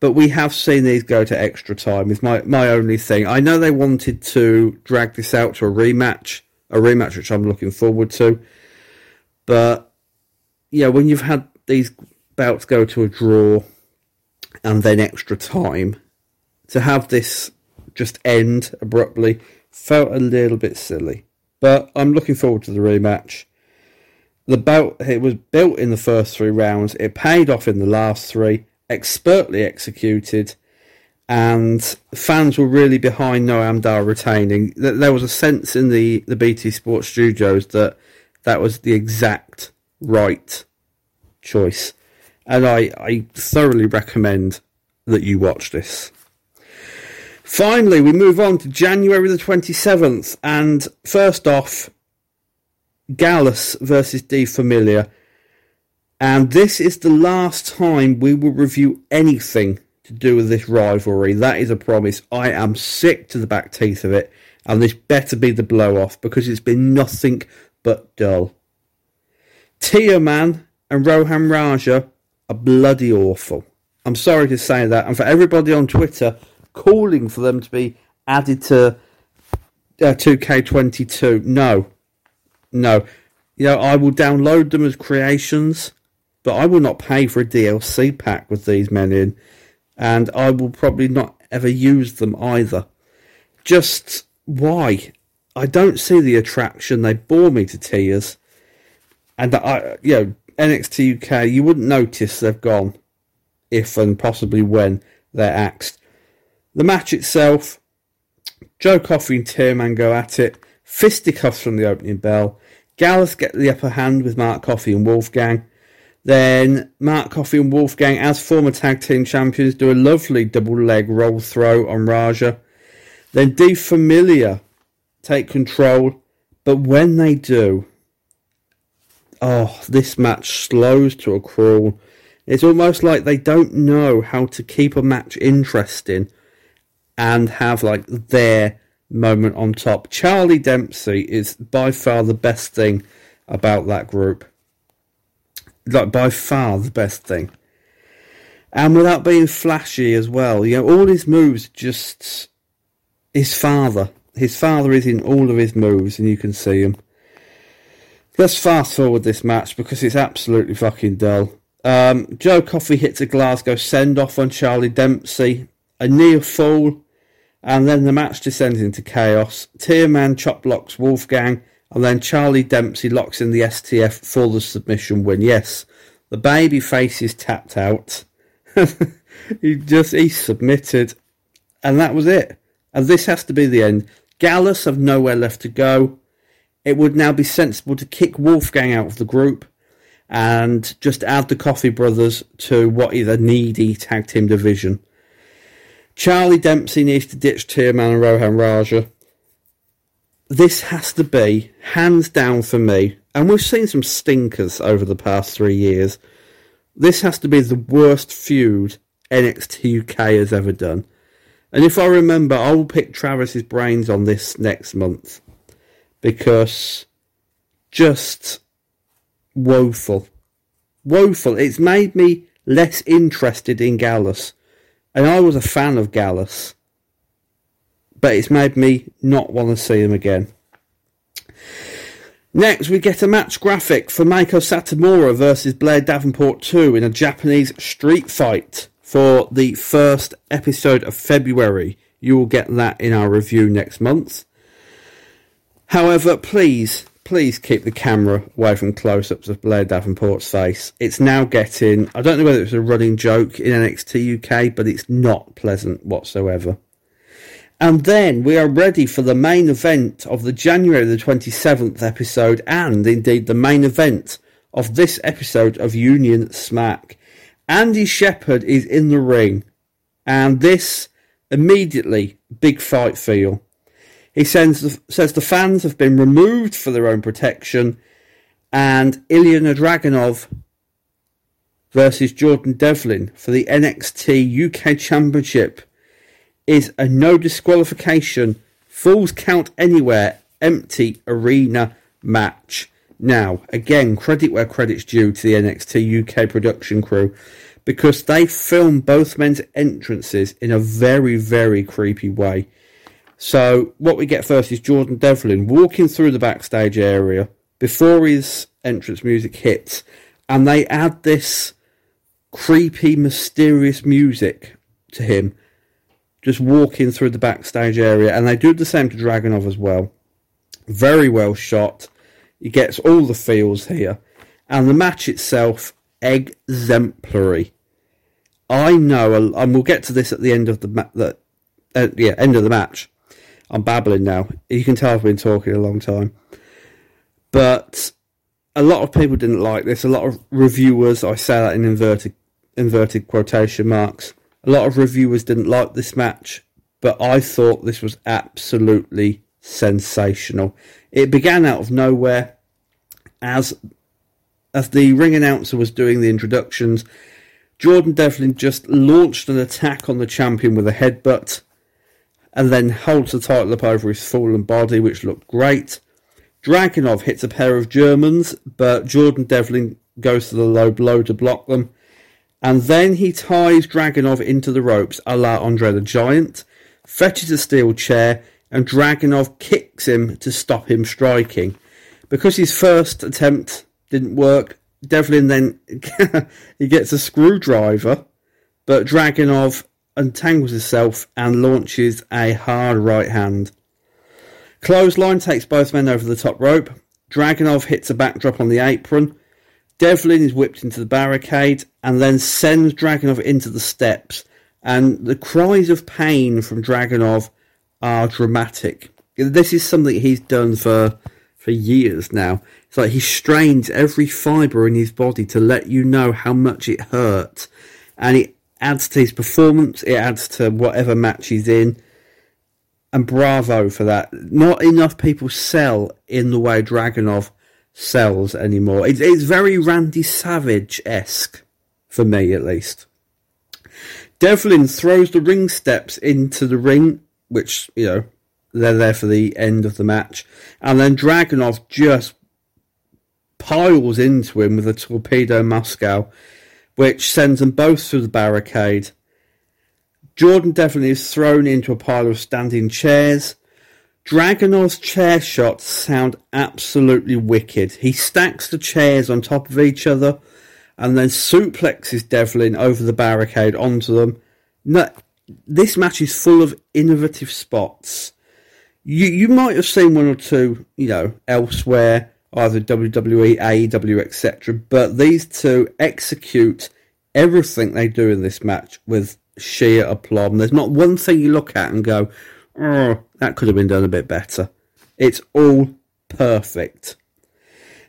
but we have seen these go to extra time, is my, my only thing. I know they wanted to drag this out to a rematch, a rematch which I'm looking forward to, but yeah, when you've had these bouts go to a draw and then extra time, to have this just end abruptly felt a little bit silly. But I'm looking forward to the rematch. The bout it was built in the first three rounds. It paid off in the last three, expertly executed, and fans were really behind Noam Dar retaining. There was a sense in the, the BT Sports studios that that was the exact right choice. And I, I thoroughly recommend that you watch this. Finally, we move on to January the 27th, and first off, Gallus versus De Familia. And this is the last time we will review anything to do with this rivalry. That is a promise. I am sick to the back teeth of it, and this better be the blow off because it's been nothing but dull. Teoman and Rohan Raja are bloody awful. I'm sorry to say that, and for everybody on Twitter calling for them to be added to uh, 2K22. No, no. You know, I will download them as creations, but I will not pay for a DLC pack with these men in, and I will probably not ever use them either. Just why? I don't see the attraction. They bore me to tears, and I, you know, NXT UK, you wouldn't notice they've gone if and possibly when they're axed. The match itself, Joe Coffey and Teoman go at it. Fisticuffs from the opening bell. Gallus get the upper hand with Mark Coffey and Wolfgang. Then Mark Coffey and Wolfgang, as former tag team champions, do a lovely double leg roll throw on Raja. Then De Familia take control, but when they do, oh, this match slows to a crawl. It's almost like they don't know how to keep a match interesting and have like their moment on top. Charlie Dempsey is by far the best thing about that group. Like by far the best thing. And without being flashy as well, you know, all his moves just his father. His father is in all of his moves and you can see him. Let's fast forward this match because it's absolutely fucking dull. Um, Joe Coffey hits a Glasgow send off on Charlie Dempsey. A near fall and then the match descends into chaos. Teoman chop blocks Wolfgang, and then Charlie Dempsey locks in the STF for the submission win. Yes, the baby face is tapped out. he just he submitted, and that was it. And this has to be the end. Gallus have nowhere left to go. It would now be sensible to kick Wolfgang out of the group and just add the Coffey brothers to what is a needy tag team division. Charlie Dempsey needs to ditch Teoman and Rohan Raja. This has to be, hands down for me, and we've seen some stinkers over the past three years. This has to be the worst feud NXT UK has ever done. And if I remember, I will pick Travis's brains on this next month because just woeful. Woeful. It's made me less interested in Gallus. And I was a fan of Gallus. But it's made me not want to see him again. Next, we get a match graphic for Meiko Satomura versus Blair Davenport 2 in a Japanese street fight for the first episode of February. You will get that in our review next month. However, please, please keep the camera away from close ups of Blair Davenport's face. It's now getting, I don't know whether it's a running joke in NXT UK, but it's not pleasant whatsoever. And then we are ready for the main event of the January the 27th episode and indeed the main event of this episode of Union Smack. Andy Shepherd is in the ring and this immediately big fight feel. He sends, says the fans have been removed for their own protection and Ilya Dragunov versus Jordan Devlin for the NXT UK Championship is a no disqualification, falls count anywhere, empty arena match. Now, again, credit where credit's due to the NXT UK production crew because they filmed both men's entrances in a very, very creepy way. So, what we get first is Jordan Devlin walking through the backstage area before his entrance music hits, and they add this creepy, mysterious music to him just walking through the backstage area, and they do the same to Dragunov as well. Very well shot. He gets all the feels here, and the match itself exemplary. I know, and we'll get to this at the end of the ma- the uh, yeah end of the match. I'm babbling now. You can tell I've been talking a long time, but a lot of people didn't like this. A lot of reviewers, I say that in inverted inverted quotation marks, a lot of reviewers didn't like this match, but I thought this was absolutely sensational. It began out of nowhere as as the ring announcer was doing the introductions. Jordan Devlin just launched an attack on the champion with a headbutt and then holds the title up over his fallen body, which looked great. Dragunov hits a pair of Germans, but Jordan Devlin goes to the low blow to block them and then he ties Dragunov into the ropes a la Andre the Giant, fetches a steel chair, and Dragunov kicks him to stop him striking. Because his first attempt didn't work, Devlin then he gets a screwdriver, but Dragunov untangles himself and launches a hard right hand. Clothesline takes both men over the top rope. Dragunov hits a backdrop on the apron. Devlin is whipped into the barricade and then sends Dragunov into the steps. And the cries of pain from Dragunov are dramatic. This is something he's done for for years now. It's like he strains every fibre in his body to let you know how much it hurt. And it adds to his performance, it adds to whatever match he's in. And bravo for that. Not enough people sell in the way Dragunov sells anymore. It's, it's very Randy Savage esque, for me at least. Devlin throws the ring steps into the ring, which, you know, they're there for the end of the match. And then Dragunov just piles into him with a torpedo Moscow, which sends them both through the barricade. Jordan Devlin is thrown into a pile of standing chairs. Dragunov's chair shots sound absolutely wicked. He stacks the chairs on top of each other and then suplexes Devlin over the barricade onto them. No, this match is full of innovative spots. You you might have seen one or two, you know, elsewhere, either WWE, AEW, etc. But these two execute everything they do in this match with sheer aplomb. There's not one thing you look at and go, oh, that could have been done a bit better. It's all perfect.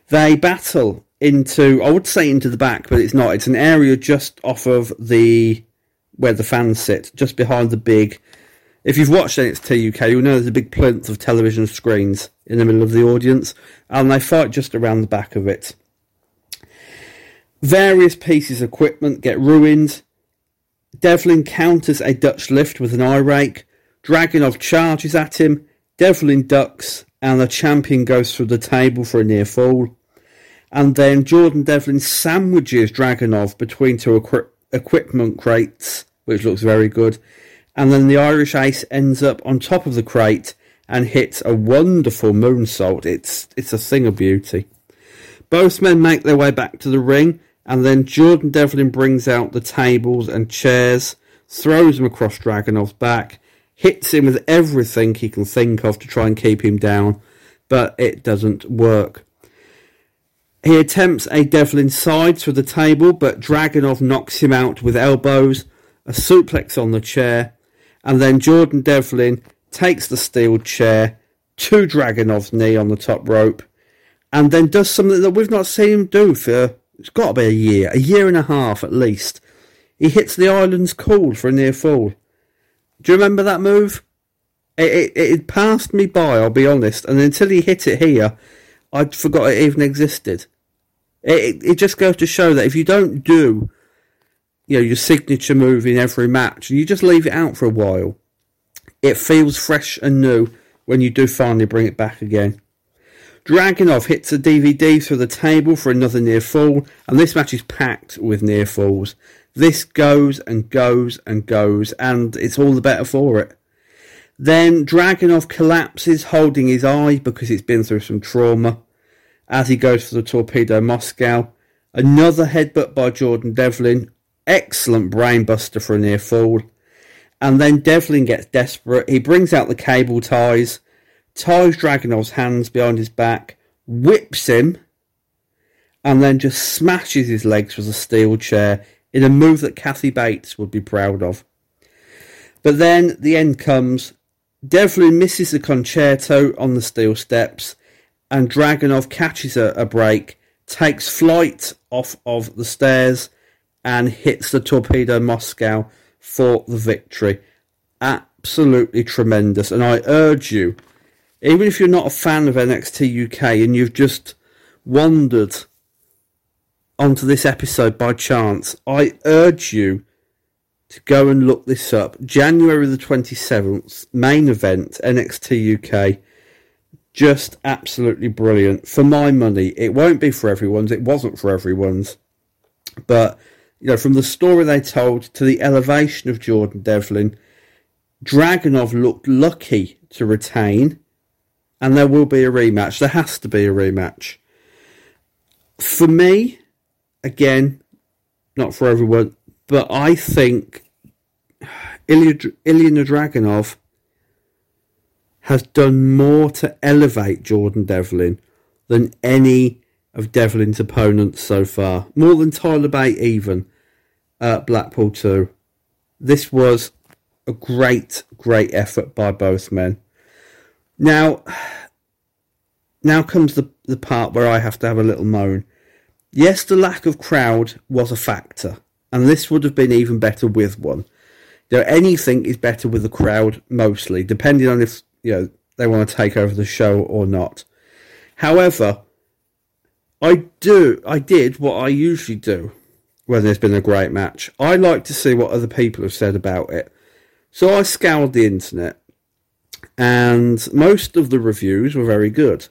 They battle into, I would say into the back, but it's not. It's an area just off of the, where the fans sit, just behind the big If you've watched NXT UK, you'll know there's a big plinth of television screens in the middle of the audience, and they fight just around the back of it. Various pieces of equipment get ruined. Devlin counters a Dutch lift with an eye rake. Dragunov charges at him. Devlin ducks, and the champion goes through the table for a near fall. And then Jordan Devlin sandwiches Dragunov between two equi- equipment crates, which looks very good. And then the Irish Ace ends up on top of the crate and hits a wonderful moonsault. It's it's a thing of beauty. Both men make their way back to the ring, and then Jordan Devlin brings out the tables and chairs, throws them across Dragunov's back, hits him with everything he can think of to try and keep him down, but it doesn't work. He attempts a Devlin side through the table, but Dragunov knocks him out with elbows, a suplex on the chair, and then Jordan Devlin takes the steel chair to Dragunov's knee on the top rope, and then does something that we've not seen him do for it's got to be a year, a year and a half at least. He hits the Ireland's Call for a near fall. Do you remember that move? It, it, it passed me by, I'll be honest, and until he hit it here, I'd forgot it even existed. It, it just goes to show that if you don't do you know, your signature move in every match and you just leave it out for a while, it feels fresh and new when you do finally bring it back again. Dragunov hits a DVD through the table for another near fall, and this match is packed with near falls. This goes and goes and goes, and it's all the better for it. Then Dragunov collapses, holding his eye because he's been through some trauma. As he goes for the torpedo Moscow, another headbutt by Jordan Devlin, excellent brainbuster for a near fall. And then Devlin gets desperate. He brings out the cable ties ties Dragunov's hands behind his back, whips him, and then just smashes his legs with a steel chair in a move that Kathy Bates would be proud of. But then the end comes. Devlin misses the Con-Chair-To on the steel steps, and Dragunov catches a, a break, takes flight off of the stairs, and hits the Torpedo Moscow for the victory. Absolutely tremendous. And I urge you even if you're not a fan of NXT UK and you've just wandered onto this episode by chance, I urge you to go and look this up. January the 27th, main event, NXT UK. Just absolutely brilliant. For my money, it won't be for everyone's. It wasn't for everyone's. But, you know, from the story they told to the elevation of Jordan Devlin, Dragunov looked lucky to retain and there will be a rematch. There has to be a rematch. For me, again, not for everyone, but I think Ilya, Ilya Dragunov has done more to elevate Jordan Devlin than any of Devlin's opponents so far. More than Tyler Bate, even at Blackpool 2. This was a great, great effort by both men. Now, now comes the, the part where I have to have a little moan. Yes, the lack of crowd was a factor, and this would have been even better with one. You know, anything is better with a crowd, mostly, depending on if you know they want to take over the show or not. However, I do, I did what I usually do when there's been a great match. I like to see what other people have said about it. So I scoured the internet and most of the reviews were very good.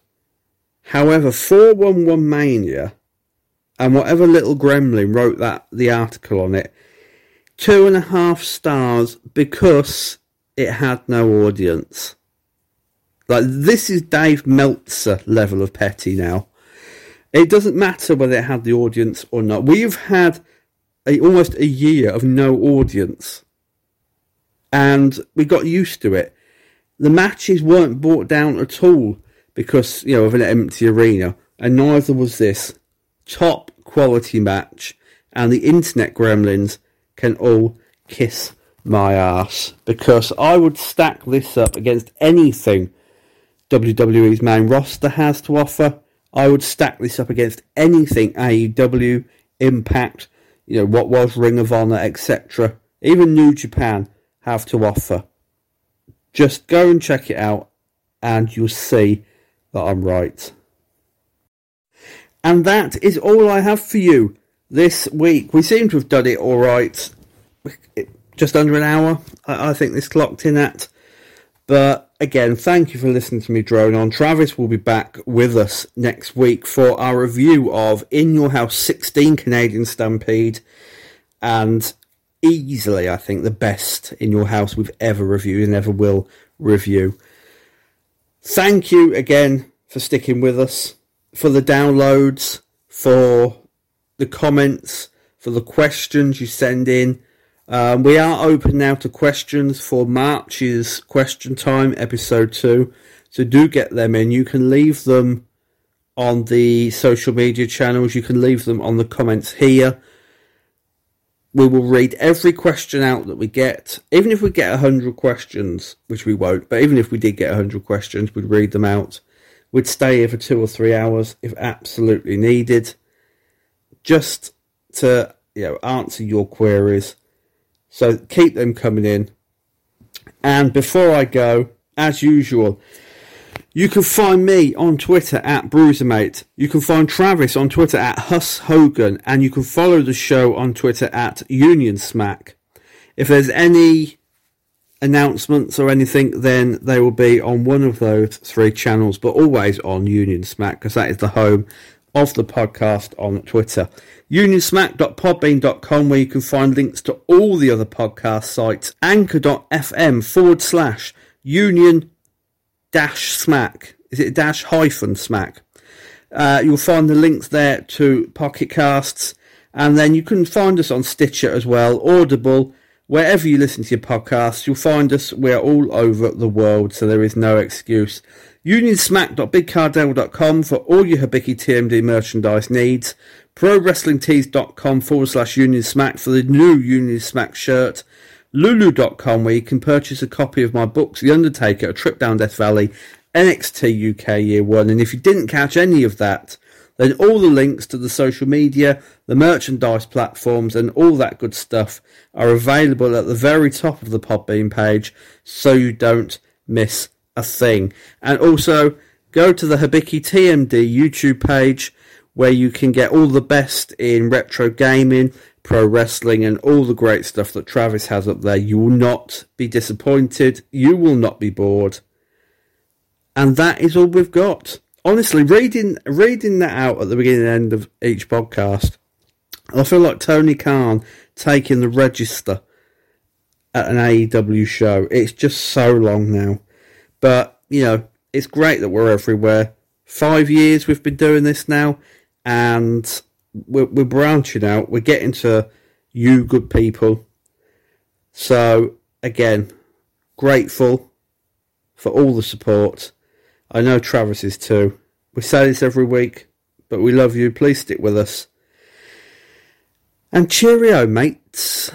However, 411 Mania and whatever little gremlin wrote that the article on it, two and a half stars because it had no audience. Like this is Dave Meltzer level of petty now. It doesn't matter whether it had the audience or not. We've had a, almost a year of no audience, and we got used to it the matches weren't brought down at all because, you know, of an empty arena. And neither was this. Top quality match. And the internet gremlins can all kiss my ass. Because I would stack this up against anything WWE's main roster has to offer. I would stack this up against anything AEW, Impact, you know, what was Ring of Honor, etc. Even New Japan have to offer Just go and check it out, and you'll see that I'm right. And that is all I have for you this week. We seem to have done it all right. Just under an hour, I think this clocked in at. But again, thank you for listening to me drone on. Travis will be back with us next week for our review of In Your House 16 Canadian Stampede and easily, I think, the best In Your House we've ever reviewed and ever will review. Thank you again for sticking with us, for the downloads, for the comments, for the questions you send in. Um, we are open now to questions for March's question time, episode two. So do get them in. You can leave them on the social media channels. You can leave them on the comments here. We will read every question out that we get. Even if we get 100 questions, which we won't, but even if we did get 100 questions, we'd read them out. We'd stay here for two or three hours if absolutely needed, just to you know answer your queries so keep them coming in. And before I go, as usual, you can find me on Twitter at Bruisermate. You can find Travis on Twitter at Huss Hogan, and you can follow the show on Twitter at Union Smack. If there's any announcements or anything, then they will be on one of those three channels, but always on Union Smack because that is the home of the podcast on Twitter. Unionsmack.podbean.com, where you can find links to all the other podcast sites. Anchor.fm forward slash union dash smack. Is it dash hyphen smack? Uh, you'll find the links there to Pocket Casts, and then you can find us on Stitcher as well, Audible, wherever you listen to your podcasts. You'll find us. We're all over the world, so there is no excuse. Unionsmack.bigcartel.com for all your Hibiki TMD merchandise needs. ProWrestlingTees.com forward slash Union Smack for the new Union Smack shirt. Lulu.com where you can purchase a copy of my books, The Undertaker, A Trip Down Death Valley, NXT UK Year 1. And if you didn't catch any of that, then all the links to the social media, the merchandise platforms, and all that good stuff are available at the very top of the Podbean page so you don't miss a thing. And also go to the Hibiki TMD YouTube page where you can get all the best in retro gaming, pro wrestling, and all the great stuff that Travis has up there. You will not be disappointed. You will not be bored. And that is all we've got. Honestly, reading reading that out at the beginning and end of each podcast, I feel like Tony Khan taking the register at an AEW show. It's just so long now. But, you know, it's great that we're everywhere. Five years we've been doing this now, and we're, we're branching out. We're getting to you, good people. So, again, grateful for all the support. I know Travis is too. We say this every week, but we love you. Please stick with us. And cheerio, mates.